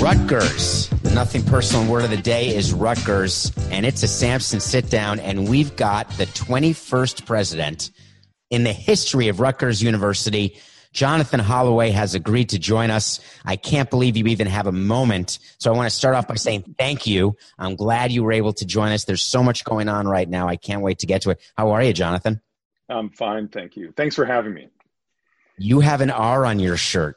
Rutgers. The nothing personal word of the day is Rutgers, and it's a Samson sit down, and we've got the 21st president in the history of Rutgers University. Jonathan Holloway has agreed to join us. I can't believe you even have a moment. So I want to start off by saying thank you. I'm glad you were able to join us. There's so much going on right now. I can't wait to get to it. How are you, Jonathan? I'm fine, thank you. Thanks for having me. You have an R on your shirt.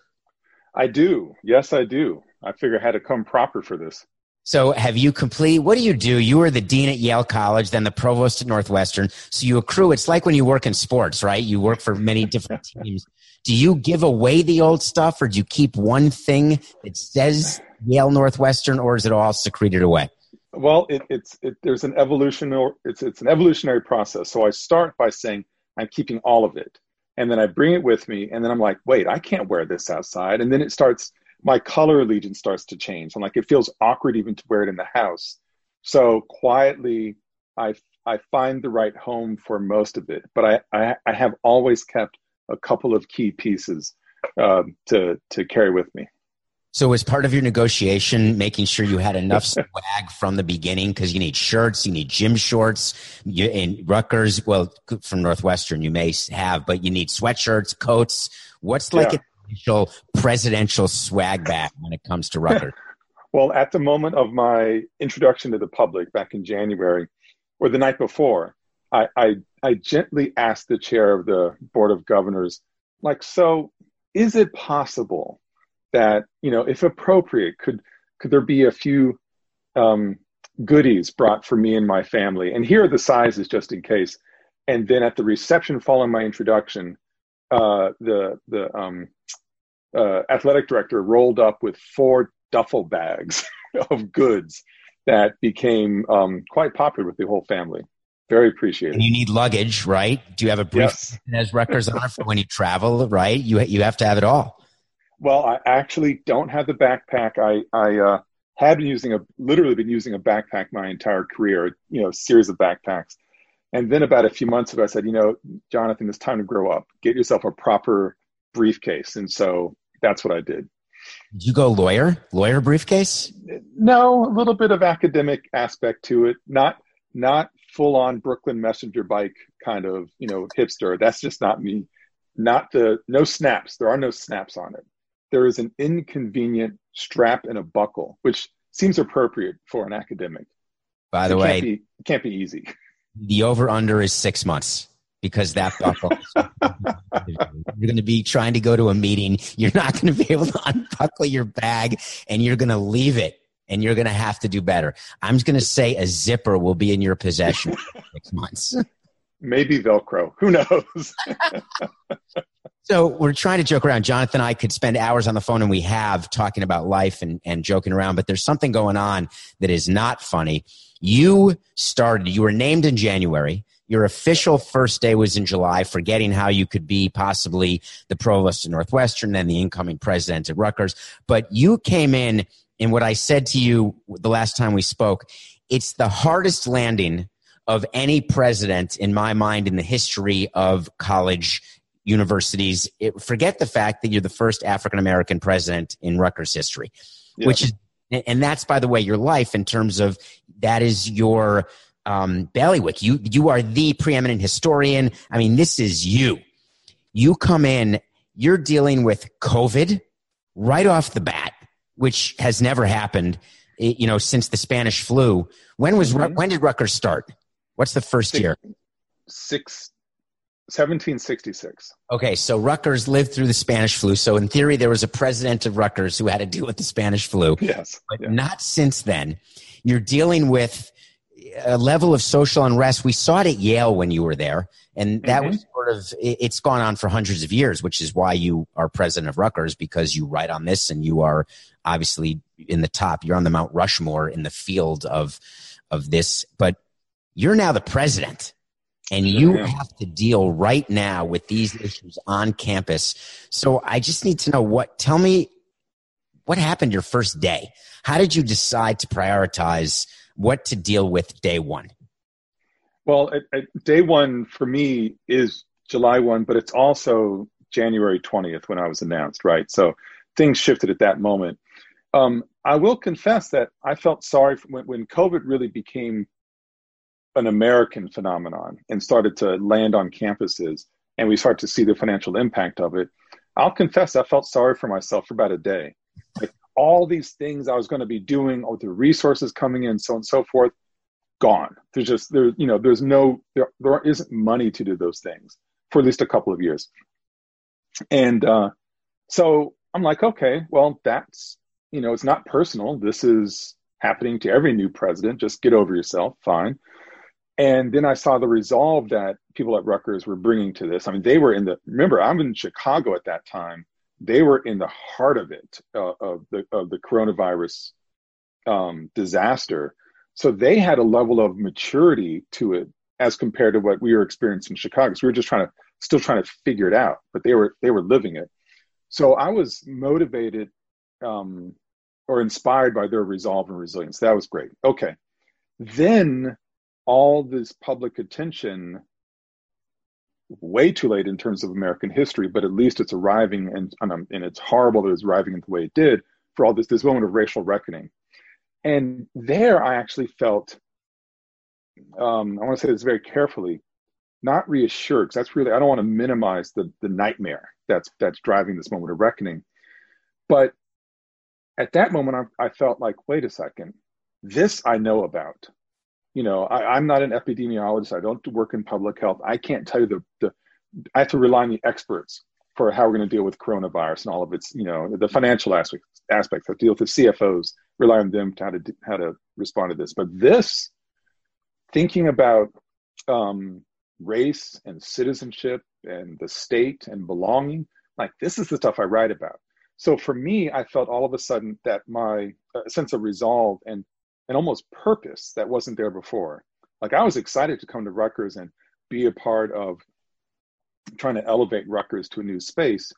I do. Yes, I do. I figure I had to come proper for this. So have you complete what do you do? You were the dean at Yale College, then the provost at Northwestern. So you accrue it's like when you work in sports, right? You work for many different teams. Do you give away the old stuff or do you keep one thing that says Yale Northwestern or is it all secreted away? Well, it, it's it, there's an evolution or it's it's an evolutionary process. So I start by saying I'm keeping all of it, and then I bring it with me, and then I'm like, wait, I can't wear this outside, and then it starts my color allegiance starts to change. I'm like, it feels awkward even to wear it in the house. So quietly, I I find the right home for most of it, but I I, I have always kept a couple of key pieces um, to to carry with me. So, as part of your negotiation, making sure you had enough swag from the beginning, because you need shirts, you need gym shorts. You, in Rutgers, well, from Northwestern, you may have, but you need sweatshirts, coats. What's like Yeah. Initial presidential swag bag when it comes to Rutgers? Well, at the moment of my introduction to the public back in January, or the night before, I, I, I gently asked the chair of the board of governors, like, so is it possible that you know, if appropriate, could could there be a few um, goodies brought for me and my family? And here are the sizes, just in case. And then at the reception following my introduction, uh, the the um, uh, athletic director rolled up with four duffel bags of goods that became um, quite popular with the whole family. Very appreciated. And you need luggage, right? Do you have a brief Yes. that has Rutgers on for when you travel, right? You you have to have it all. Well, I actually don't have the backpack. I I uh, had been using a literally been using a backpack my entire career. You know, series of backpacks. And then about a few months ago, I said, you know, Jonathan, it's time to grow up. Get yourself a proper briefcase. And so that's what I did. Did you go lawyer, lawyer briefcase? No, a little bit of academic aspect to it. Not not full on Brooklyn Messenger bike kind of you know hipster. That's just not me. Not the no snaps. There are no snaps on it. There is an inconvenient strap and a buckle, which seems appropriate for an academic. By the it way, can't be, it can't be easy. the over under is six months because that buckle. you're going to be trying to go to a meeting. You're not going to be able to unbuckle your bag and you're going to leave it and you're going to have to do better. I'm just going to say a zipper will be in your possession six months. Maybe Velcro. Who knows? So we're trying to joke around. Jonathan and I could spend hours on the phone and we have talking about life and, and joking around, but there's something going on that is not funny. You started, you were named in January. Your official first day was in July, forgetting how you could be possibly the provost of Northwestern and the incoming president at Rutgers. But you came in, and what I said to you the last time we spoke, it's the hardest landing of any president in my mind in the history of college universities. It, forget the fact that you're the first African American president in Rutgers history, Yeah. which is, and that's by the way, your life in terms of that is your um, bailiwick. You you are the preeminent historian. I mean, this is you. You come in. You're dealing with COVID right off the bat, which has never happened. You know, since the Spanish flu. When was Mhm. when did Rutgers start? What's the first Six- year? Six, 1766. Okay, so Rutgers lived through the Spanish flu. So in theory, there was a president of Rutgers who had to deal with the Spanish flu. Yes. But Yeah. not since then. You're dealing with a level of social unrest. We saw it at Yale when you were there, and that Mhm. was sort of it- it's gone on for hundreds of years, which is why you are president of Rutgers because you write on this and you are obviously in the top. You're on the Mount Rushmore in the field of of this, but you're now the president. And you have to deal right now with these issues on campus. So I just need to know what, tell me what happened your first day? How did you decide to prioritize what to deal with day one? Well, at, at day one for me is July 1, but it's also January 20th when I was announced, right? So things shifted at that moment. Um, I will confess that I felt sorry when, when COVID really became an American phenomenon and started to land on campuses and we start to see the financial impact of it. I'll confess I felt sorry for myself for about a day. All these things I was going to be doing, all the resources coming in, so on and so forth, gone. There's just there, you know, there's no there there isn't money to do those things for at least a couple of years. And uh, so I'm like, okay, well, that's you know, it's not personal. This is happening to every new president. Just get over yourself. Fine. And then I saw the resolve that people at Rutgers were bringing to this. I mean, they were in the, remember, I'm in Chicago at that time. They were in the heart of it, uh, of, the, of the coronavirus um, disaster. So they had a level of maturity to it as compared to what we were experiencing in Chicago. So we were just trying to, still trying to figure it out, but they were, they were living it. So I was motivated um, or inspired by their resolve and resilience. That was great. Okay. Then all this public attention way too late in terms of American history, but at least it's arriving and and, and it's horrible that it's arriving in the way it did for all this this moment of racial reckoning. And there I actually felt um, I want to say this very carefully, not reassured, because that's really I don't want to minimize the the nightmare that's that's driving this moment of reckoning. But at that moment I, I felt like, wait a second, this I know about you know, I, am not an epidemiologist. I don't work in public health. I can't tell you the, the I have to rely on the experts for how we're going to deal with coronavirus and all of its, you know, the financial aspects aspects. I deal with the CFOs, rely on them to how to how to respond to this. But this, thinking about um, race and citizenship and the state and belonging, like this is the stuff I write about. So for me, I felt all of a sudden that my uh, sense of resolve and and almost purpose that wasn't there before. Like I was excited to come to Rutgers and be a part of trying to elevate Rutgers to a new space.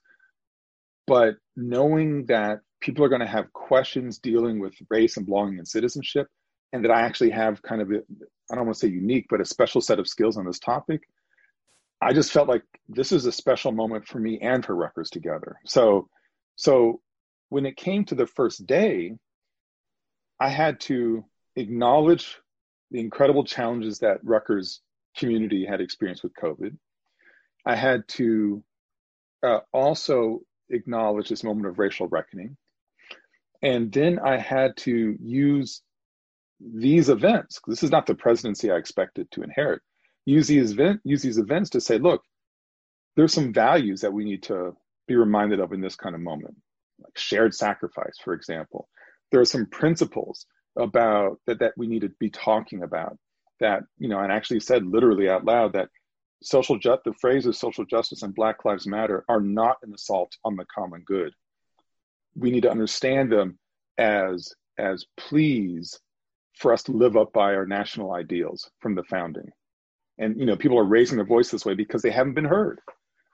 But knowing that people are going to have questions dealing with race and belonging and citizenship, and that I actually have kind of, a, I don't want to say unique, but a special set of skills on this topic, I just felt like this is a special moment for me and for Rutgers together. So, so when it came to the first day, I had to acknowledge the incredible challenges that Rutgers community had experienced with COVID. I had to uh, also acknowledge this moment of racial reckoning. And then I had to use these events, this is not the presidency I expected to inherit, use these, event, use these events to say, look, there's some values that we need to be reminded of in this kind of moment, like shared sacrifice, for example there are some principles about that that we need to be talking about that you know and actually said literally out loud that social ju- the phrases social justice and black lives matter are not an assault on the common good. We need to understand them as as pleas for us to live up by our national ideals from the founding. And you know people are raising their voice this way because they haven't been heard.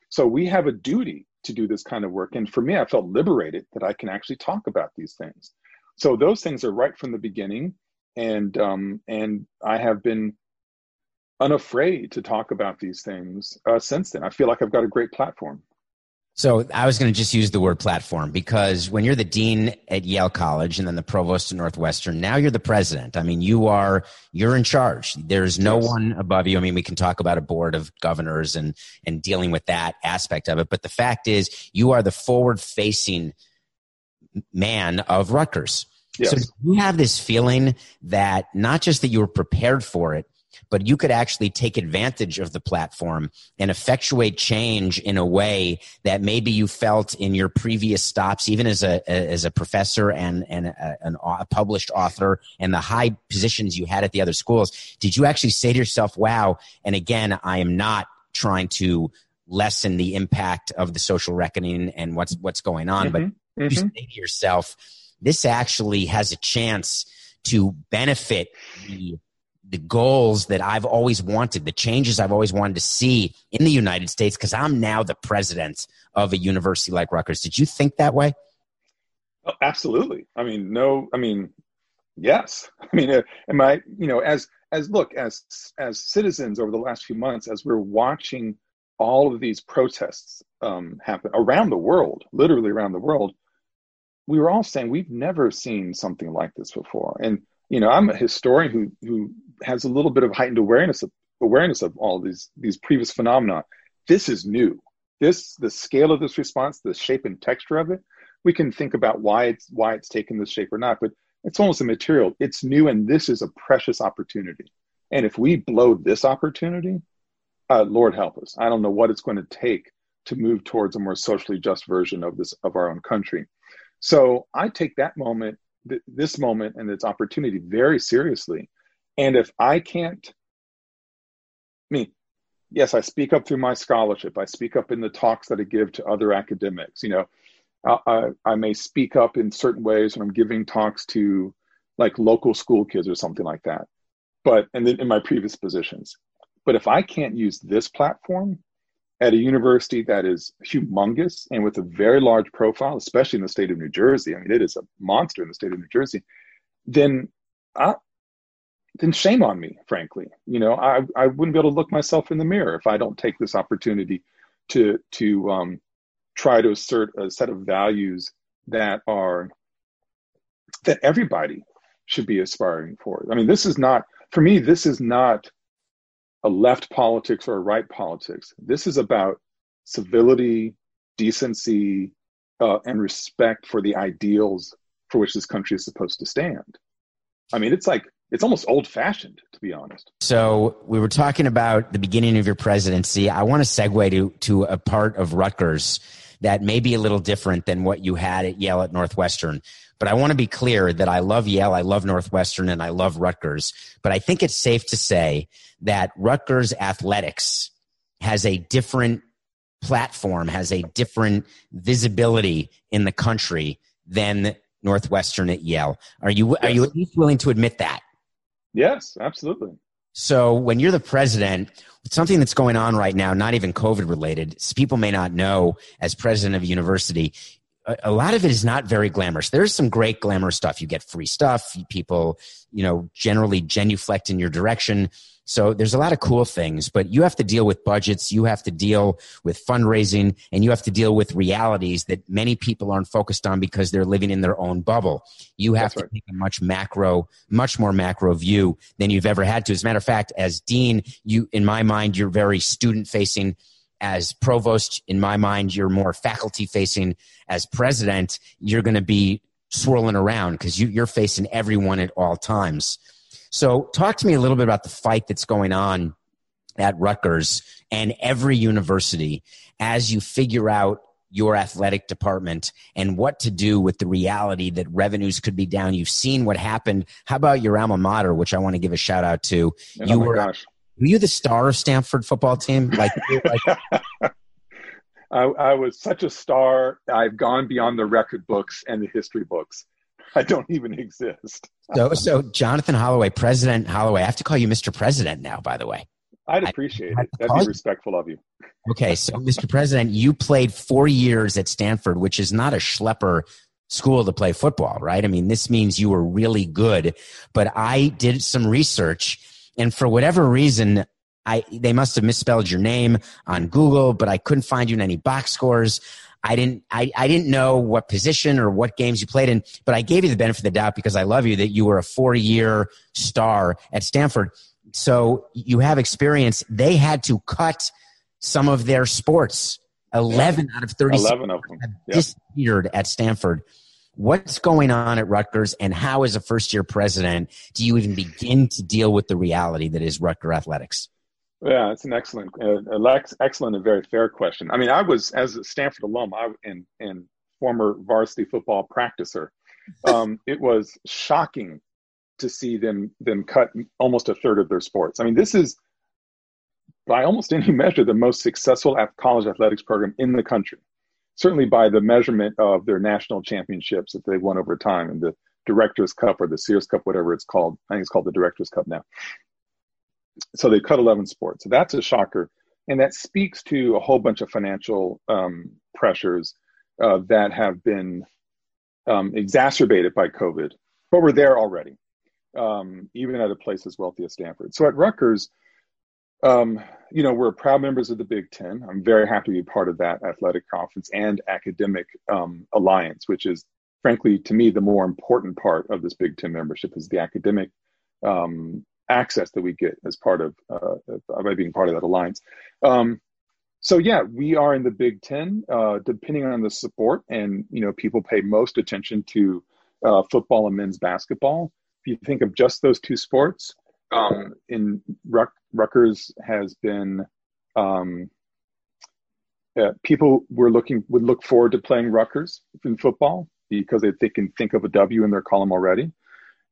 So we have a duty to do this kind of work. And for me i felt liberated that i can actually talk about these things so those things are right from the beginning and um, and i have been unafraid to talk about these things uh, since then i feel like i've got a great platform so I was going to just use the word platform because when you're the dean at Yale College and then the provost at Northwestern, now you're the president. I mean, you are you're in charge. There's no yes. one above you. I mean, we can talk about a board of governors and and dealing with that aspect of it, but the fact is, you are the forward-facing man of Rutgers. Yes. So you have this feeling that not just that you were prepared for it, but you could actually take advantage of the platform and effectuate change in a way that maybe you felt in your previous stops, even as a as a professor and and a, an, a published author, and the high positions you had at the other schools. Did you actually say to yourself, "Wow"? And again, I am not trying to lessen the impact of the social reckoning and what's what's going on, mm-hmm. but mm-hmm. you say to yourself, "This actually has a chance." to benefit the the goals that I've always wanted, the changes I've always wanted to see in the United States, because I'm now the president of a university like Rutgers. Did you think that way? Oh, absolutely. I mean, no. I mean, yes. I mean, uh, am I? You know, as as look as as citizens over the last few months, as we're watching all of these protests um, happen around the world, literally around the world, we were all saying we've never seen something like this before, and you know, I'm a historian who who has a little bit of heightened awareness of awareness of all these these previous phenomena. This is new. This the scale of this response, the shape and texture of it. We can think about why it's why it's taken this shape or not, but it's almost immaterial. It's new, and this is a precious opportunity. And if we blow this opportunity, uh, Lord help us. I don't know what it's going to take to move towards a more socially just version of this of our own country. So I take that moment th- this moment and its opportunity very seriously. And if I can't, I mean, yes, I speak up through my scholarship. I speak up in the talks that I give to other academics. You know, I, I may speak up in certain ways when I'm giving talks to like local school kids or something like that. But and then in my previous positions. But if I can't use this platform at a university that is humongous and with a very large profile, especially in the state of New Jersey, I mean, it is a monster in the state of New Jersey, then I, then shame on me, frankly. You know, I, I wouldn't be able to look myself in the mirror if I don't take this opportunity to to um, try to assert a set of values that are that everybody should be aspiring for. I mean, this is not for me. This is not a left politics or a right politics. This is about civility, decency, uh, and respect for the ideals for which this country is supposed to stand. I mean, it's like it's almost old fashioned, to be honest. So we were talking about the beginning of your presidency. I want to segue to to a part of Rutgers that may be a little different than what you had at Yale at Northwestern. But I want to be clear that I love Yale, I love Northwestern, and I love Rutgers. But I think it's safe to say that Rutgers athletics has a different platform, has a different visibility in the country than Northwestern at Yale. Are you yes. are you at least willing to admit that? Yes, absolutely. So when you're the president, something that's going on right now, not even COVID related, people may not know as president of a university, a lot of it is not very glamorous. There's some great glamorous stuff. You get free stuff. People, you know, generally genuflect in your direction. So there's a lot of cool things, but you have to deal with budgets. You have to deal with fundraising and you have to deal with realities that many people aren't focused on because they're living in their own bubble. You have That's to right. take a much macro, much more macro view than you've ever had to. As a matter of fact, as dean, you, in my mind, you're very student facing as provost, in my mind, you're more faculty facing. As president, you're going to be swirling around because you, you're facing everyone at all times. So, talk to me a little bit about the fight that's going on at Rutgers and every university as you figure out your athletic department and what to do with the reality that revenues could be down. You've seen what happened. How about your alma mater, which I want to give a shout out to? Oh you were gosh. Were you the star of Stanford football team? Like, like I, I was such a star. I've gone beyond the record books and the history books. I don't even exist. so, so Jonathan Holloway, President Holloway. I have to call you Mr. President now. By the way, I'd appreciate I, it. That'd be respectful of you. Okay, so Mr. President, you played four years at Stanford, which is not a schlepper school to play football, right? I mean, this means you were really good. But I did some research and for whatever reason, I they must have misspelled your name on Google, but I couldn't find you in any box scores. I didn't I, I didn't know what position or what games you played in, but I gave you the benefit of the doubt because I love you that you were a four year star at Stanford. So you have experience. They had to cut some of their sports. Eleven out of thirty. Eleven of them yep. disappeared at Stanford. What's going on at Rutgers, and how, as a first year president, do you even begin to deal with the reality that is Rutgers athletics? Yeah, it's an excellent, uh, excellent and very fair question. I mean, I was as a Stanford alum, I and and former varsity football practicer. Um, it was shocking to see them them cut almost a third of their sports. I mean, this is by almost any measure the most successful college athletics program in the country. Certainly by the measurement of their national championships that they've won over time and the Directors Cup or the Sears Cup, whatever it's called. I think it's called the Directors Cup now. So they cut 11 sports. So that's a shocker. And that speaks to a whole bunch of financial um, pressures uh, that have been um, exacerbated by COVID, but were there already um, even at a place as wealthy as Stanford. So at Rutgers, um, you know, we're proud members of the Big Ten. I'm very happy to be part of that athletic conference and academic um, alliance, which is, frankly, to me, the more important part of this Big Ten membership is the academic um, access that we get as part of uh, by being part of that alliance. Um, so yeah, we are in the Big Ten. Uh, depending on the support, and you know, people pay most attention to uh, football and men's basketball if you think of just those two sports, um, in Ruck, Rutgers has been um, uh, people were looking would look forward to playing Rutgers in football because they, they can think of a W in their column already.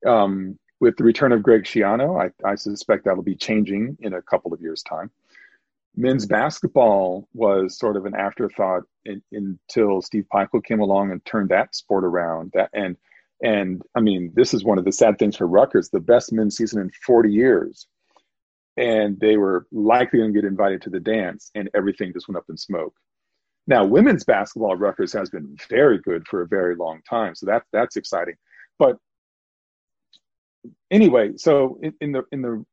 Um, with the return of Greg Schiano, I, I suspect that'll be changing in a couple of years' time. Men's basketball was sort of an afterthought in, until Steve Pikiell came along and turned that sport around. That and and I mean, this is one of the sad things for Rutgers, the best men's season in 40 years. And they were likely going to get invited to the dance, and everything just went up in smoke. Now, women's basketball Rutgers has been very good for a very long time, so that that's exciting. But anyway, so in, in the in the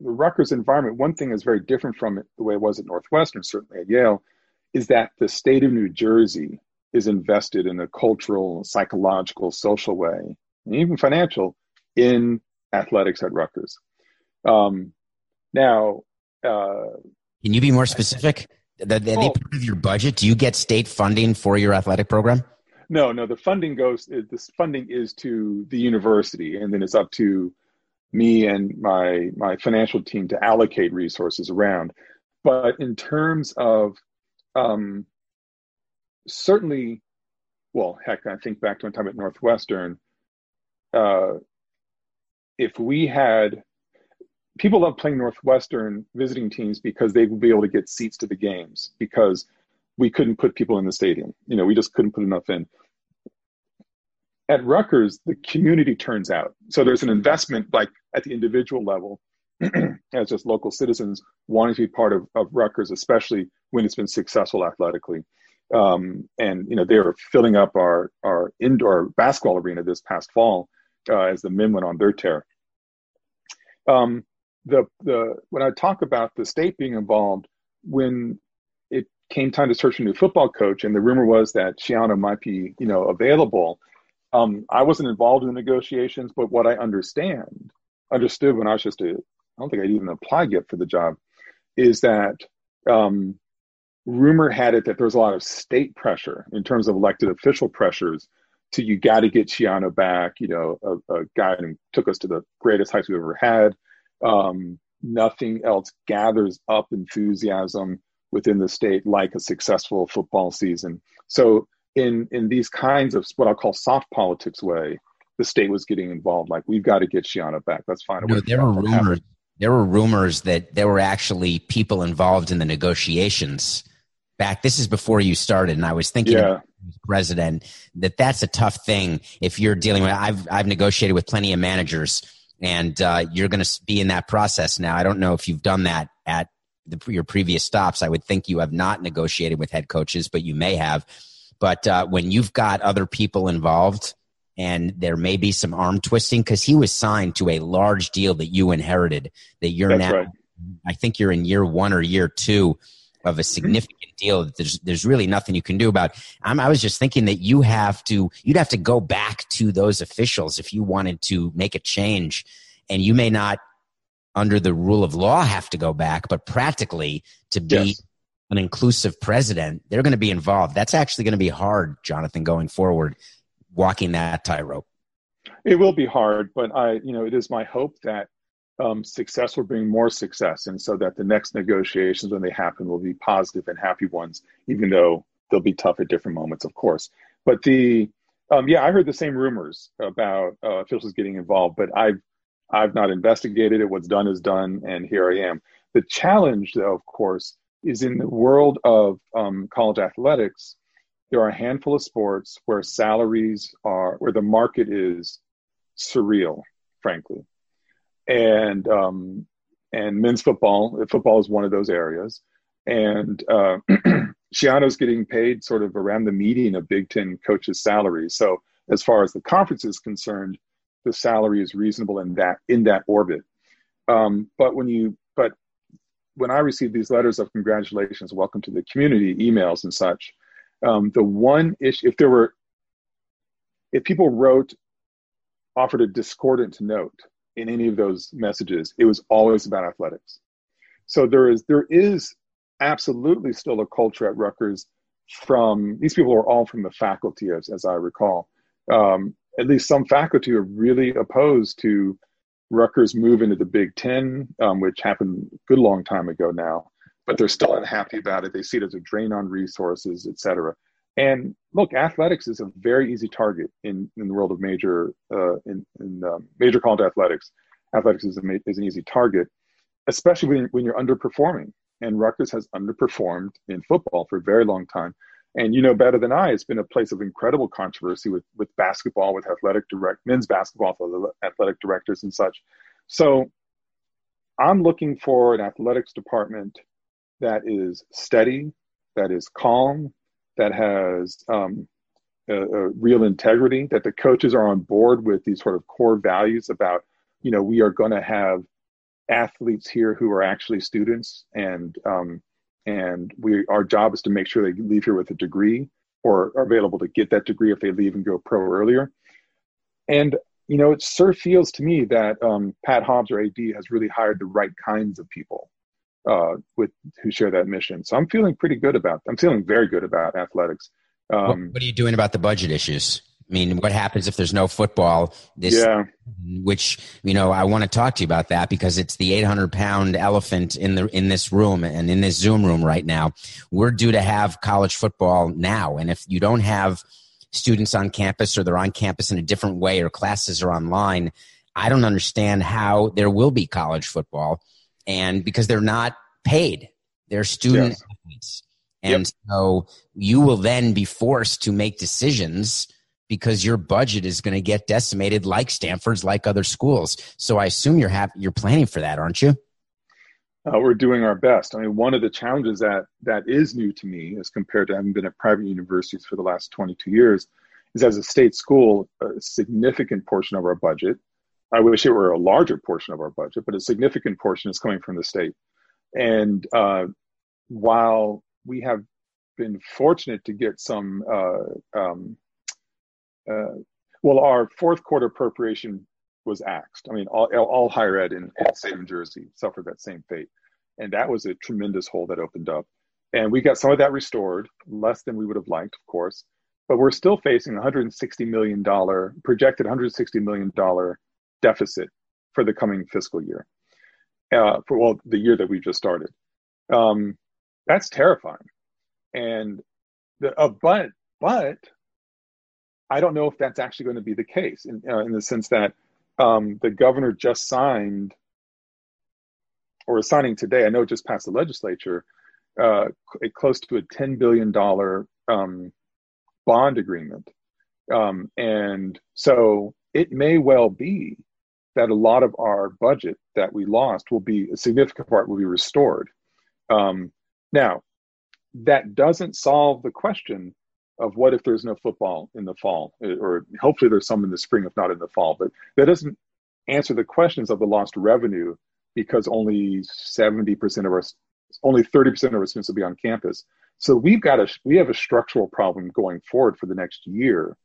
the Rutgers environment, one thing is very different from it, the way it was at Northwestern, certainly at Yale, is that the state of New Jersey is invested in a cultural, psychological, social way, and even financial, in athletics at Rutgers. Um, now, uh, can you be more specific? The, the, oh, part of your budget? Do you get state funding for your athletic program? No, no. The funding goes. This funding is to the university, and then it's up to me and my my financial team to allocate resources around. But in terms of um, certainly, well, heck, I think back to my time at Northwestern. Uh, if we had people love playing Northwestern visiting teams because they would be able to get seats to the games because we couldn't put people in the stadium. You know, we just couldn't put enough in. At Rutgers, the community turns out. So there's an investment, like at the individual level, as just local citizens wanting to be part of, of Rutgers, especially when it's been successful athletically. Um, and you know they were filling up our our indoor basketball arena this past fall uh, as the men went on their tear. Um, the the when I talk about the state being involved, when it came time to search a new football coach, and the rumor was that Schiano might be you know available. Um, I wasn't involved in the negotiations, but what I understand understood when I was just a I don't think I'd even applied yet for the job, is that um, rumor had it that there was a lot of state pressure in terms of elected official pressures to you got to get Schiano back, you know, a, a, guy who took us to the greatest heights we've ever had. Um, nothing else gathers up enthusiasm within the state like a successful football season. So in in these kinds of what I'll call soft politics way, the state was getting involved. Like we've got to get Schiano back. Let's find a way. No, there were rumors. There were rumors that there were actually people involved in the negotiations back. This is before you started, and I was thinking, yeah. president, that that's a tough thing if you're dealing with. I've I've negotiated with plenty of managers, and uh, you're going to be in that process now. I don't know if you've done that at the, your previous stops. I would think you have not negotiated with head coaches, but you may have. But uh, when you've got other people involved, and there may be some arm twisting because he was signed to a large deal that you inherited. That you're That's now, right. I think you're in year one or year two of a mm-hmm. significant deal that there's there's really nothing you can do about. I'm, I was just thinking that you have to you'd have to go back to those officials if you wanted to make a change, and you may not under the rule of law have to go back, but practically to be yes. an inclusive president, they're going to be involved. That's actually going to be hard, Jonathan, going forward. walking that tightrope? It will be hard, but I, you know, it is my hope that um, success will bring more success, and so that the next negotiations, when they happen, will be positive and happy ones, even though they'll be tough at different moments, of course. But the, um, yeah, I heard the same rumors about uh, officials getting involved, but I've, I've not investigated it. What's done is done, and here I am. The challenge, though, of course, is in the world of um, college athletics. There are a handful of sports where salaries are, where the market is surreal, frankly and um, and men's football. Football is one of those areas, and uh, Schiano's getting paid sort of around the median of Big Ten coaches' salaries. So as far as the conference is concerned, the salary is reasonable in that in that orbit. Um, but when you but when I receive these letters of congratulations, welcome to the community, emails and such, um, the one issue if there were if people wrote offered a discordant note in any of those messages, it was always about athletics. So there is there is absolutely still a culture at Rutgers from these people are all from the faculty, as, as I recall. Um, at least some faculty are really opposed to Rutgers move into the Big Ten, um, which happened a good long time ago now, but they're still unhappy about it. They see it as a drain on resources, et cetera. And look, athletics is a very easy target in, in the world of major uh, in, in um, major college athletics. Athletics is, a, is an easy target, especially when, when you're underperforming. And Rutgers has underperformed in football for a very long time. And you know better than I, it's been a place of incredible controversy with with basketball, with athletic direct men's basketball, athletic directors and such. So I'm looking for an athletics department that is steady, that is calm, that has um, a, a real integrity, that the coaches are on board with these sort of core values about, you know, we are going to have athletes here who are actually students, and um, and we our job is to make sure they leave here with a degree or are available to get that degree if they leave and go pro earlier. And you know, it sure feels to me that um, Pat Hobbs or AD has really hired the right kinds of people uh, with who share that mission. So I'm feeling pretty good about. I'm feeling very good about athletics. Um, what, what, are you doing about the budget issues? I mean, what happens if there's no football? This, yeah. Which you know, I want to talk to you about that because it's the 800 pound elephant in the in this room and in this Zoom room right now. We're due to have college football now, and if you don't have students on campus or they're on campus in a different way or classes are online, I don't understand how there will be college football and because they're not paid, they're student yes. athletes. And yep. so you will then be forced to make decisions because your budget is going to get decimated like Stanford's, like other schools. So I assume you're happy, you're planning for that, aren't you? Uh, we're doing our best. I mean, one of the challenges that that is new to me, as compared to having been at private universities for the last 22 years, is as a state school, a significant portion of our budget I wish it were a larger portion of our budget, but a significant portion is coming from the state. And uh, while we have been fortunate to get some, uh, um, uh, well, our fourth quarter appropriation was axed. I mean, all, all higher ed in, in state of New Jersey suffered that same fate. And that was a tremendous hole that opened up. And we got some of that restored, less than we would have liked, of course. But we're still facing $160 million, projected $160 million deficit for the coming fiscal year, uh, for well, the year that we just started. Um, that's terrifying. And the, uh, but but I don't know if that's actually going to be the case in uh, in the sense that um, the governor just signed or is signing today. I know it just passed the legislature. Uh, close to a ten billion dollar um, bond agreement, um, and so it may well be that a lot of our budget that we lost will be a significant part will be restored. Um, now, that doesn't solve the question of what if there's no football in the fall, or hopefully there's some in the spring, if not in the fall. But that doesn't answer the questions of the lost revenue because only 70% of our, only 30% of our students will be on campus. So we've got a, we have a structural problem going forward for the next year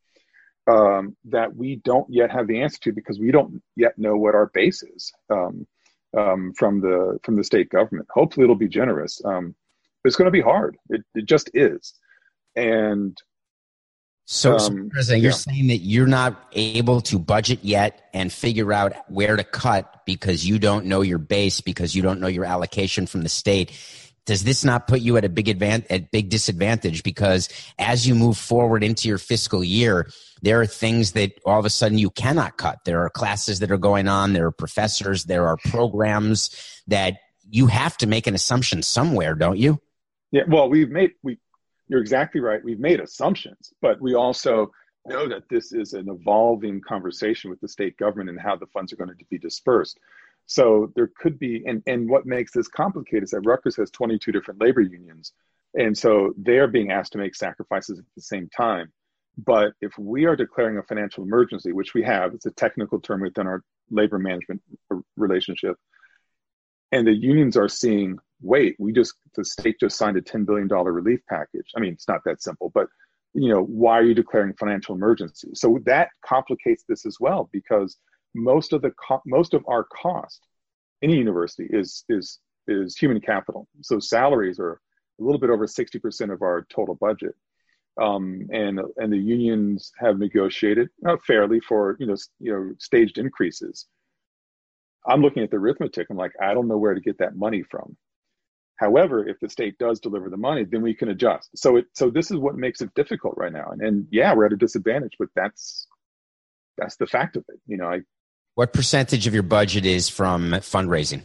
um, that we don't yet have the answer to because we don't yet know what our base is um, um, from the from the state government. Hopefully, it'll be generous, um, but it's going to be hard. It, it just is, and So, so Um, President, you're yeah. saying that you're not able to budget yet and figure out where to cut because you don't know your base because you don't know your allocation from the state. Does this not put you at a big advan- at big disadvantage? Because as you move forward into your fiscal year, there are things that all of a sudden you cannot cut. There are classes that are going on. There are professors. There are programs that you have to make an assumption somewhere, don't you? Yeah, well, we've made we. You're exactly right. We've made assumptions, but we also know that this is an evolving conversation with the state government and how the funds are going to be dispersed. So there could be, and and what makes this complicated is that Rutgers has 22 different labor unions, and so they are being asked to make sacrifices at the same time. But if we are declaring a financial emergency, which we have, it's a technical term within our labor management relationship, and the unions are seeing wait we just the state just signed a $10 billion relief package. I mean it's not that simple but you know why are you declaring financial emergency? So that complicates this as well because most of the co- most of our cost in a university is is is human capital so salaries are a little bit over 60% of our total budget um, and and the unions have negotiated uh, fairly for you know you know staged increases I'm looking at the arithmetic. I'm like, I don't know where to get that money from. However, if the state does deliver the money, then we can adjust. So it so this is what makes it difficult right now. And, and yeah, we're at a disadvantage, but that's that's the fact of it. You know, I What percentage of your budget is from fundraising?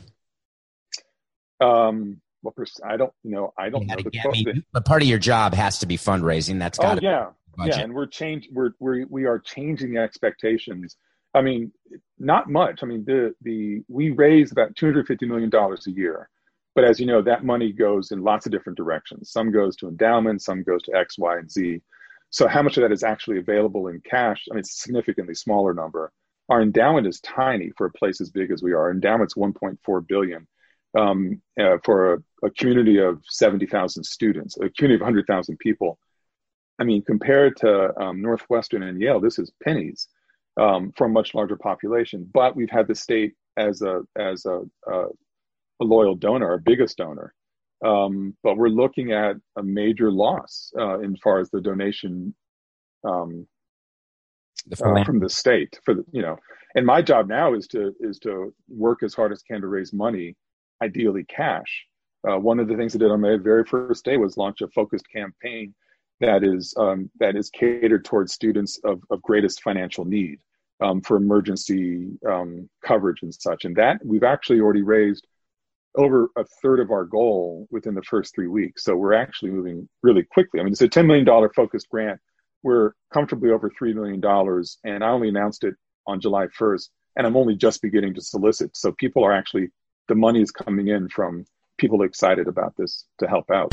um what I don't know I don't know gotta the, me- but part of your job has to be fundraising. That's got Oh yeah, yeah, and we're change we're we we are changing the expectations. I mean, not much. I mean, the the we raise about two hundred fifty million dollars a year, but as you know, that money goes in lots of different directions. Some goes to endowments, some goes to X, Y, and Z. So how much of that is actually available in cash? I mean, it's a significantly smaller number. Our endowment is tiny for a place as big as we are. Our endowment's 1.4 billion um, uh, for a, a community of 70,000 students, a community of 100,000 people. I mean, compared to um, Northwestern and Yale, this is pennies um, for a much larger population. But we've had the state as a as a, a, a loyal donor, our biggest donor. Um, but we're looking at a major loss uh, in far as the donation um, The uh, from the state for the you know. And my job now is to is to work as hard as can to raise money, ideally cash. Uh, one of the things I did on my very first day was launch a focused campaign that is um, that is catered towards students of, of greatest financial need um, for emergency um, coverage and such. And that we've actually already raised over a third of our goal within the first three weeks. So we're actually moving really quickly. I mean, it's a $10 million focused grant. We're comfortably over $3 million. And I only announced it on July 1st. And I'm only just beginning to solicit. So people are actually, the money is coming in from people excited about this to help out.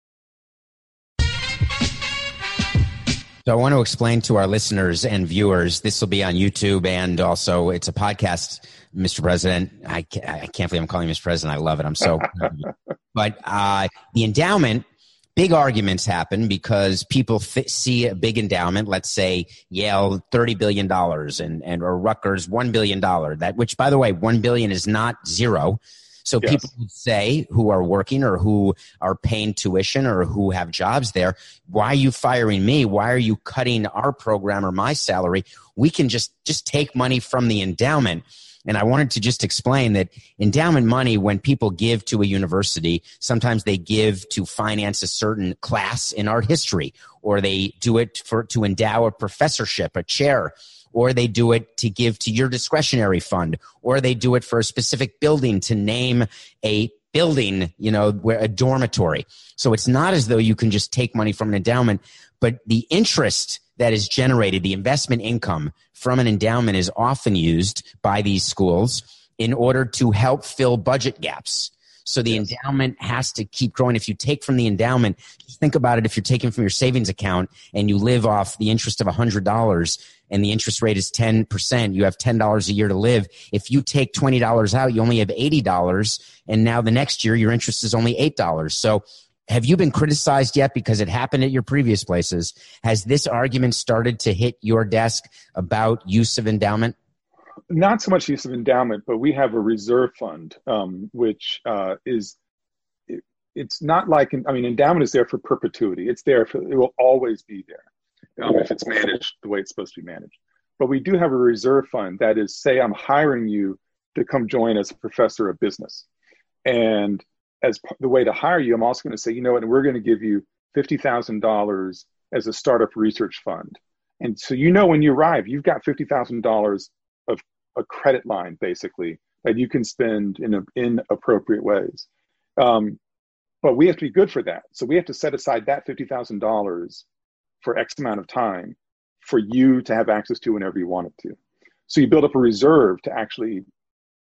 So I want to explain to our listeners and viewers, this will be on YouTube and also it's a podcast, Mr. President. I can't, I can't believe I'm calling you Mr. President. I love it. I'm so, but uh, the endowment, big arguments happen because people see a big endowment, let's say Yale, $30 billion and, and, or Rutgers, $1 billion that, which by the way, 1 billion is not zero. So Yes. people would say who are working or who are paying tuition or who have jobs there, why are you firing me? Why are you cutting our program or my salary? We can just just take money from the endowment. And I wanted to just explain that endowment money, when people give to a university, sometimes they give to finance a certain class in art history, or they do it for to endow a professorship, a chair, or they do it to give to your discretionary fund, or they do it for a specific building to name a building, you know, where a dormitory. So it's not as though you can just take money from an endowment, but the interest that is generated, the investment income from an endowment is often used by these schools in order to help fill budget gaps. So the yes. endowment has to keep growing. If you take from the endowment, think about it. If you're taking from your savings account and you live off the interest of $100 and the interest rate is 10%, you have $10 a year to live. If you take $20 out, you only have $80. And now the next year, your interest is only $8. So have you been criticized yet because it happened at your previous places? Has this argument started to hit your desk about use of endowment? Not so much use of endowment, but we have a reserve fund, um, which uh, is it, it's not like I mean, endowment is there for perpetuity. It's there for it will always be there um, if it's managed the way it's supposed to be managed. But we do have a reserve fund that is, say, I'm hiring you to come join as a professor of business, and as the way to hire you, I'm also going to say, you know what, and we're going to give you $50,000 as a startup research fund. And so, you know, when you arrive, you've got $50,000 of a credit line basically that you can spend in, a, in appropriate ways. Um, but we have to be good for that. So we have to set aside that $50,000 for X amount of time for you to have access to whenever you want it to. So you build up a reserve to actually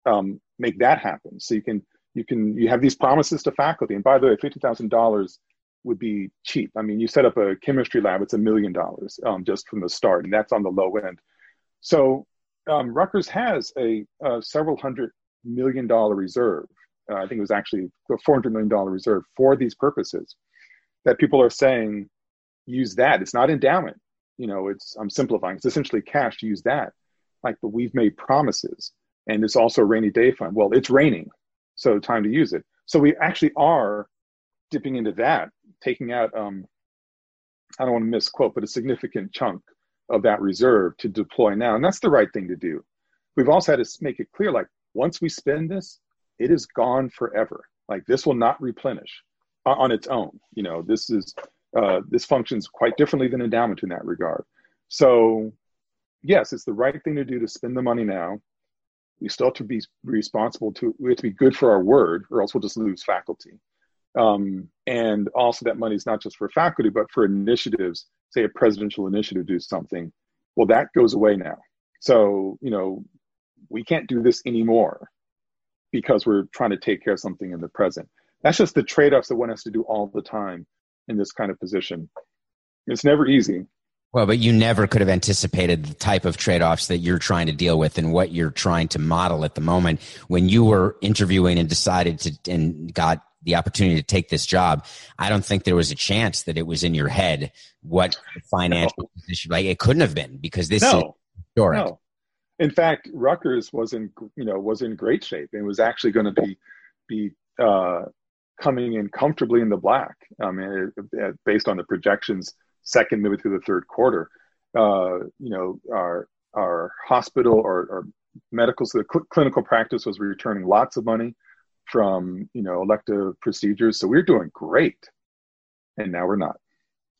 um, make that happen. So you can you can you have these promises to faculty and by the way $50000 would be cheap i mean you set up a chemistry lab it's a million dollars um, just from the start and that's on the low end so um, rutgers has a, a, several hundred million dollar reserve. Uh, i think it was actually a 400 million dollar reserve for these purposes that people are saying use that. It's not endowment. You know it's i'm simplifying. It's essentially cash to use that. Like but we've made promises. And it's also a rainy day fund. Well it's raining so time to use it. So we actually are dipping into that, taking out, um, I don't want to misquote, but a significant chunk of that reserve to deploy now. And that's the right thing to do. We've also had to make it clear like, once we spend this, it is gone forever. Like, this will not replenish on its own. You know, this is, uh, this functions quite differently than endowment in that regard. So, yes, it's the right thing to do to spend the money now we still have to be responsible to we have to be good for our word or else we'll just lose faculty um, and also that money is not just for faculty but for initiatives say a presidential initiative do something well that goes away now. So you know we can't do this anymore because we're trying to take care of something in the present. That's just the trade-offs that one has to do all the time in this kind of position. It's never easy. Well, but you never could have anticipated the type of trade offs that you're trying to deal with and what you're trying to model at the moment when you were interviewing and decided to and got the opportunity to take this job. I don't think there was a chance that it was in your head what financial no. position like it couldn't have been because this no. is historic. No. In fact, Rutgers was in you know was in great shape and was actually going to be be uh, coming in comfortably in the black. I mean, it, it, based on the projections second, maybe through the third quarter. Uh, you know, our our hospital or, or medical so the cl- clinical practice was returning lots of money from you know elective procedures, so we we're doing great, and now we're not.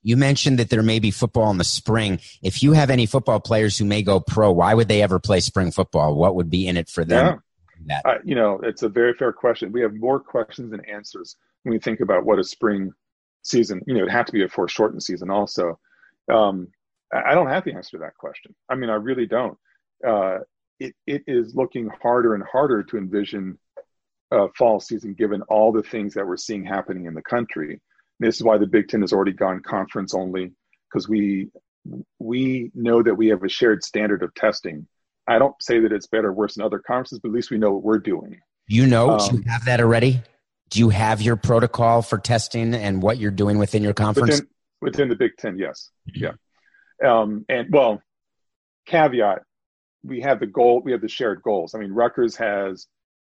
You mentioned that there may be football in the spring. If you have any football players who may go pro, why would they ever play spring football? What would be in it for them? Yeah. Uh, you know, it's a very fair question. We have more questions than answers when we think about what a spring season, you know, it'd have to be a foreshortened season also. Um, I don't have the answer to that question. I mean, I really don't. Uh, it, it is looking harder and harder to envision a fall season given all the things that we're seeing happening in the country. This is why the Big Ten has already gone conference only because we we know that we have a shared standard of testing. I don't say that it's better or worse than other conferences, but at least we know what we're doing. You know, um, you have that already do you have your protocol for testing and what you're doing within your conference? Within, within the Big Ten, yes. Yeah. Um, and well, caveat, we have the goal, we have the shared goals. I mean, Rutgers has,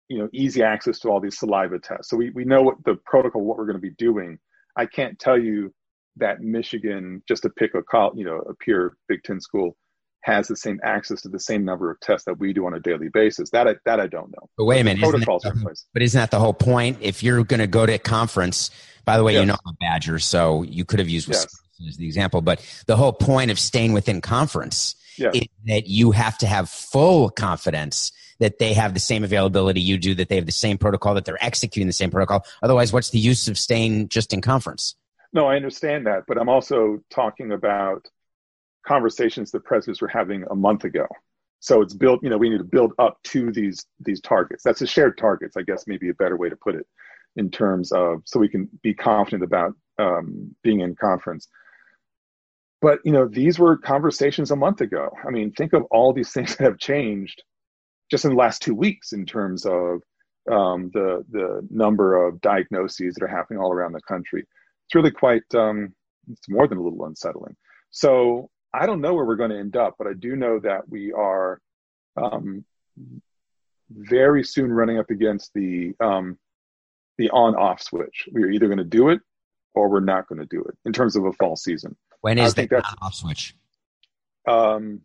you know, easy access to all these saliva tests. So we, we know what the protocol, what we're going to be doing. I can't tell you that Michigan, just to pick a, call, you know, a pure Big Ten school, has the same access to the same number of tests that we do on a daily basis. That I, that I don't know. But wait a minute, protocols isn't that, but isn't that the whole point? If you're going to go to a conference, by the way, yes. you know I'm a Badger, so you could have used Wisconsin yes. as the example. But the whole point of staying within conference is that you have to have full confidence that they have the same availability you do, that they have the same protocol, that they're executing the same protocol. Otherwise, what's the use of staying just in conference? No, I understand that, but I'm also talking about conversations the presidents were having a month ago. So it's built, you know, we need to build up to these these targets. That's a shared targets, I guess, maybe a better way to put it. in terms of so we can be confident about um, being in conference. But you know, these were conversations a month ago. I mean, think of all these things that have changed just in the last two weeks in terms of um, the the number of diagnoses that are happening all around the country. It's really quite um, it's more than a little unsettling. So I don't know where we're going to end up, but I do know that we are um, very soon running up against the um, the on off switch. We are either going to do it or we're not going to do it in terms of a fall season. When is the off switch? Um,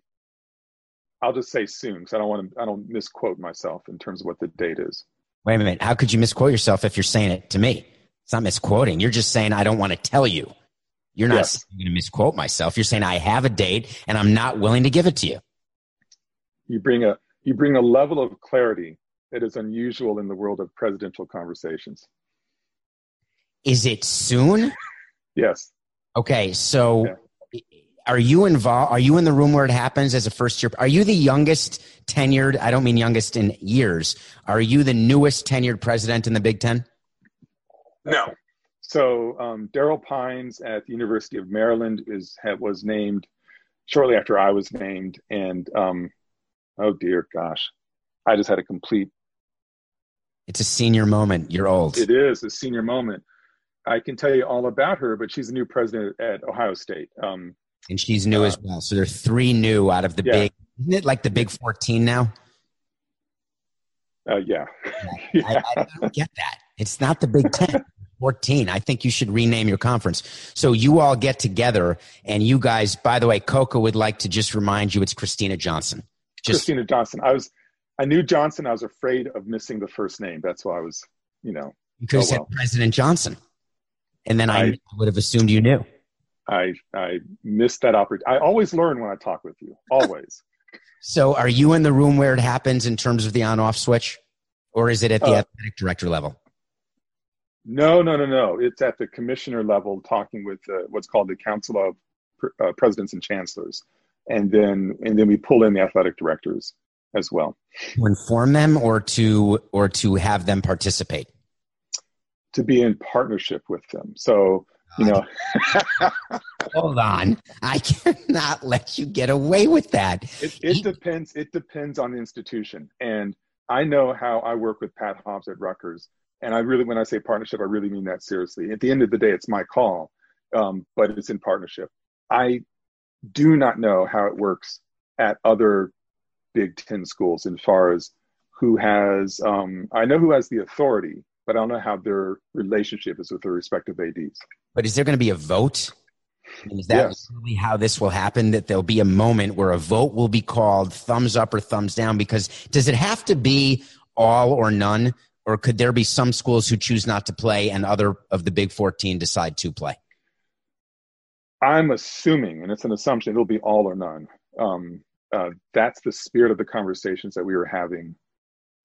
I'll just say soon because I don't want to. I don't misquote myself in terms of what the date is. Wait a minute. How could you misquote yourself if you're saying it to me? It's not misquoting. You're just saying I don't want to tell you. You're not yes. going to misquote myself. You're saying I have a date and I'm not willing to give it to you. You bring a you bring a level of clarity that is unusual in the world of presidential conversations. Is it soon? yes. Okay, so yeah. are you involved? Are you in the room where it happens as a first year? Are you the youngest tenured? I don't mean youngest in years. Are you the newest tenured president in the Big Ten? No. So um, Darryl Pines at the University of Maryland is was named shortly after I was named, and um, oh dear gosh, I just had a complete. It's a senior moment. You're old. It is a senior moment. I can tell you all about her, but she's the new president at Ohio State. Um, and she's new uh, as well. So there are three new out of the yeah. big. Isn't it like the big 14 now? Uh, yeah. yeah. I, I, don't get that. It's not the Big Ten. 14. I think you should rename your conference. So you all get together and you guys, by the way, Coco would like to just remind you it's Kristina Johnson. Just, Kristina Johnson. I was, I knew Johnson. I was afraid of missing the first name. That's why I was, you know. You could have oh, said well. President Johnson. And then I, I would have assumed you knew. I I missed that opportunity. I always learn when I talk with you. Always. so, are you in the room where it happens in terms of the on-off switch, or is it at the uh, athletic director level? No, no, no, no. It's at the commissioner level, talking with uh, what's called the Council of uh, Presidents and Chancellors, and then and then we pull in the athletic directors as well to inform them or to or to have them participate to be in partnership with them. So you know hold on. I cannot let you get away with that. It, it depends it depends on the institution. And i know how i work with pat hobbs at rutgers. And i really when i say partnership i really mean that seriously. At the end of the day it's my call um, but it's in partnership. I do not know how it works at other big ten schools as far as who has um, i know who has the authority but I don't know how their relationship is with their respective ADs. But is there going to be a vote? Is that yes. really how this will happen? That there'll be a moment where a vote will be called, thumbs up or thumbs down? Because does it have to be all or none? Or could there be some schools who choose not to play and other of the big 14 decide to play? I'm assuming, and it's an assumption, it'll be all or none. Um, uh, that's the spirit of the conversations that we were having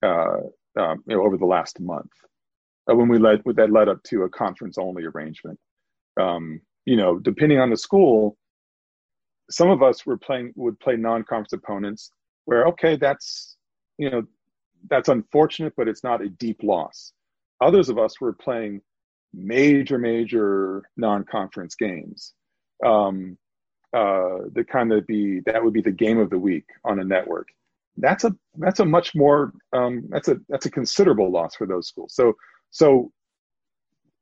uh, um, you know, over the last month uh, when we led that led up to a conference only arrangement. Um, you know, depending on the school, some of us were playing would play non-conference opponents where okay, that's you know that's unfortunate, but it's not a deep loss. Others of us were playing major, major non-conference games. Um, uh, the kind of be that would be the game of the week on a network. That's a that's a much more um, that's a that's a considerable loss for those schools. So so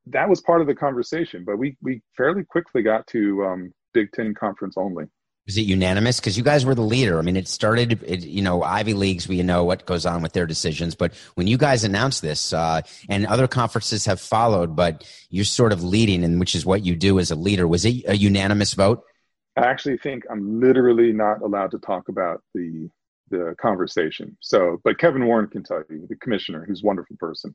that was part of the conversation, but we we fairly quickly got to um, Big Ten conference only. Was it unanimous? Because you guys were the leader. I mean, it started. It, you know, Ivy leagues. We know what goes on with their decisions, but when you guys announced this, uh, and other conferences have followed, but you're sort of leading, and which is what you do as a leader. Was it a unanimous vote? I actually think I'm literally not allowed to talk about the the conversation. So, but Kevin Warren can tell you, the commissioner, who's a wonderful person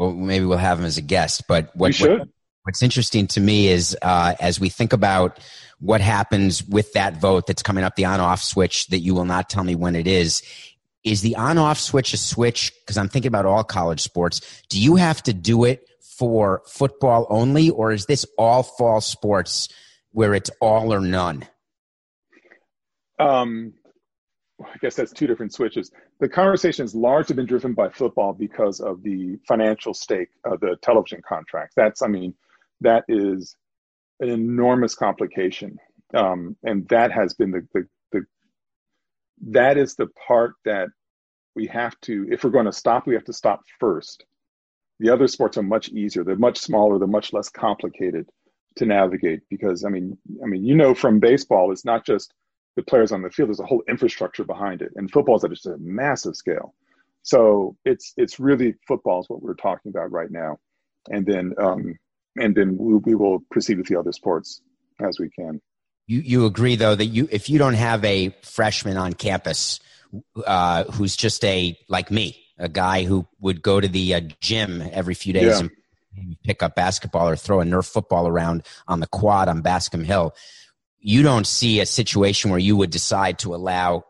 well, maybe we'll have him as a guest. But what, what what's interesting to me is uh, as we think about what happens with that vote that's coming up, the on-off switch that you will not tell me when it is. Is the on-off switch a switch? Because I'm thinking about all college sports. Do you have to do it for football only, or is this all fall sports where it's all or none? Um, I guess that's two different switches. The conversation has largely been driven by football because of the financial stake of the television contracts. That's, I mean, that is an enormous complication, um, and that has been the, the the that is the part that we have to. If we're going to stop, we have to stop first. The other sports are much easier. They're much smaller. They're much less complicated to navigate because I mean, I mean, you know, from baseball, it's not just the players on the field. There's a whole infrastructure behind it, and football is at just a massive scale. So it's it's really football is what we're talking about right now, and then um, and then we, we will proceed with the other sports as we can. You you agree though that you if you don't have a freshman on campus uh, who's just a like me, a guy who would go to the uh, gym every few days yeah. and pick up basketball or throw a Nerf football around on the quad on Bascom Hill you don't see a situation where you would decide to allow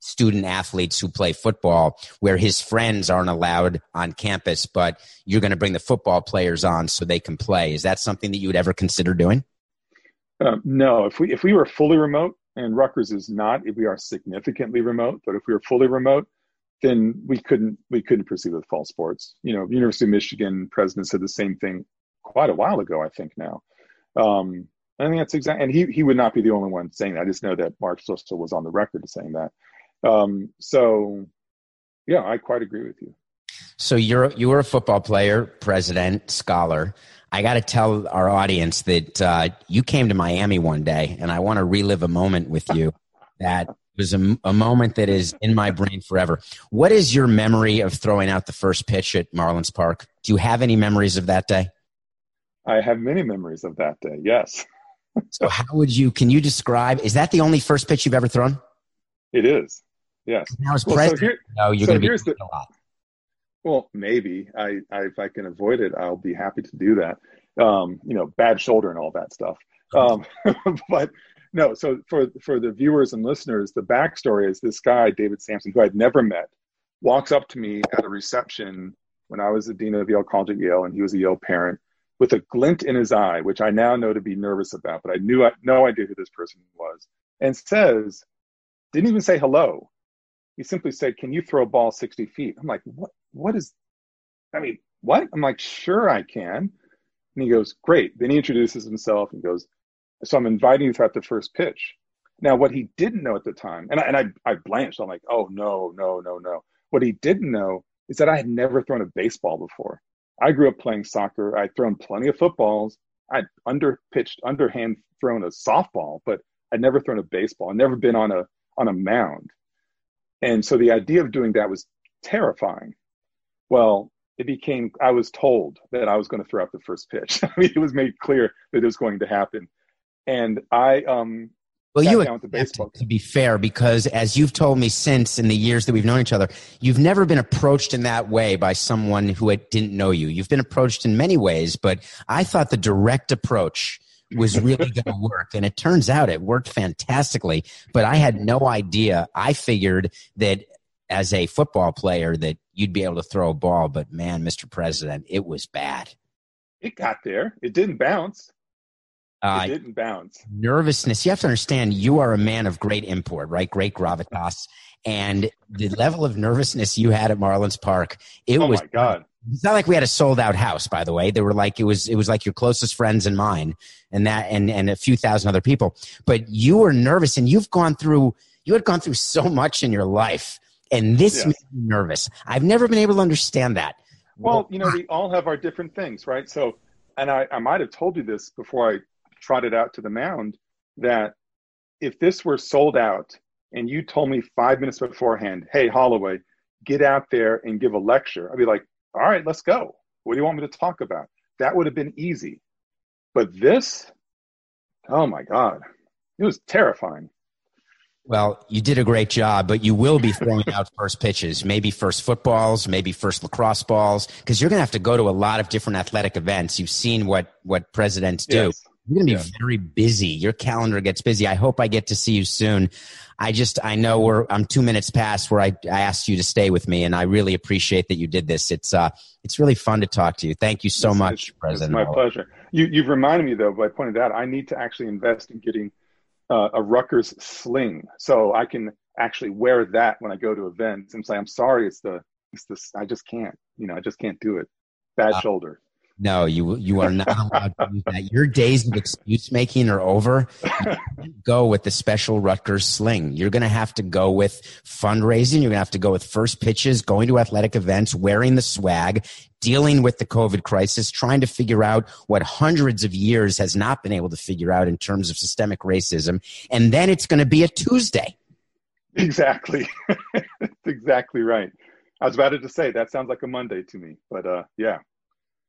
student athletes who play football where his friends aren't allowed on campus, but you're going to bring the football players on so they can play. Is that something that you would ever consider doing? Um, no, if we if we were fully remote, and Rutgers is not, if we are significantly remote, but if we were fully remote, then we couldn't we couldn't proceed with fall sports. You know, University of Michigan president said the same thing quite a while ago, I think now. Um, I think that's exactly, and he he would not be the only one saying that. I just know that Mark Schlissel was on the record saying that. Um, so, yeah, I quite agree with you. So you're you were a football player, president, scholar. I got to tell our audience that uh, you came to Miami one day, and I want to relive a moment with you that was a, a, moment that is in my brain forever. What is your memory of throwing out the first pitch at Marlins Park? Do you have any memories of that day? I have many memories of that day. Yes so how would you can you describe is that the only first pitch you've ever thrown? It is yes now as well, president so here, no, you're so going to be the, a lot. Well maybe. I, I, if i can avoid it i'll be happy to do that. Um, you know bad shoulder and all that stuff. Um, but no so for for the viewers and listeners the backstory is this guy david Samson, who i'd never met walks up to me at a reception when i was the dean of yale college at yale and he was a yale parent with a glint in his eye, which I now know to be nervous about, but I knew I no idea who this person was, and says, didn't even say hello. He simply said, "Can you throw a ball 60 feet?" I'm like, "What? What is? I mean, what?" I'm like, "Sure, I can." And he goes, "Great." Then he introduces himself and goes, "So I'm inviting you throughout the first pitch." Now, what he didn't know at the time, and I, and I, I blanched. I'm like, "Oh no, no, no, no." What he didn't know is that I had never thrown a baseball before. I grew up playing soccer. I'd thrown plenty of footballs. I'd under pitched, underhand thrown a softball, but I'd never thrown a baseball. I'd never been on a on a mound. And so the idea of doing that was terrifying. Well, it became I was told that I was going to throw out the first pitch. I mean, it was made clear that it was going to happen. And I um well, you have to, to be fair, because as you've told me since in the years that we've known each other, you've never been approached in that way by someone who didn't know you. You've been approached in many ways, but I thought the direct approach was really going to work. And it turns out it worked fantastically, but I had no idea. I figured that as a football player that you'd be able to throw a ball, but man, Mr. President, it was bad. It got there. It didn't bounce. Uh, it didn't bounce. Nervousness. You have to understand, you are a man of great import, right? Great gravitas, and the level of nervousness you had at Marlins Park. It oh was. my god! It's not like we had a sold out house, by the way. They were like it was. It was like your closest friends and mine, and that, and and a few thousand other people. But you were nervous, and you've gone through. You had gone through so much in your life, and this made me nervous. I've never been able to understand that. Well, you know, we all have our different things, right? So, and I, I might have told you this before I trotted out to the mound that if this were sold out and you told me five minutes beforehand, hey, Holloway, get out there and give a lecture, I'd be like, all right, let's go. What do you want me to talk about? That would have been easy. But this, oh my God, it was terrifying. Well, you did a great job, but you will be throwing out first pitches, maybe first footballs, maybe first lacrosse balls, because you're going to have to go to a lot of different athletic events. You've seen what what presidents do. Yes. You're going to be yeah. very busy. Your calendar gets busy. I hope I get to see you soon. I just, I know we're, I'm two minutes past where I, I asked you to stay with me and I really appreciate that you did this. It's, uh, it's really fun to talk to you. Thank you so it's, much, it's, President. It's my pleasure. You, you've reminded me though, by pointing that out, I need to actually invest in getting uh, a Rutgers sling, so I can actually wear that when I go to events and say, "I'm sorry, it's the it's this. I just can't. You know, I just can't do it. Bad Uh, shoulder." No, you you are not allowed to use that. Your days of excuse making are over. Go with the special Rutgers sling. You're going to have to go with fundraising. You're going to have to go with first pitches, going to athletic events, wearing the swag, dealing with the COVID crisis, trying to figure out what hundreds of years has not been able to figure out in terms of systemic racism. And then it's going to be a Tuesday. Exactly. That's exactly right. I was about to say that sounds like a Monday to me, but uh, yeah,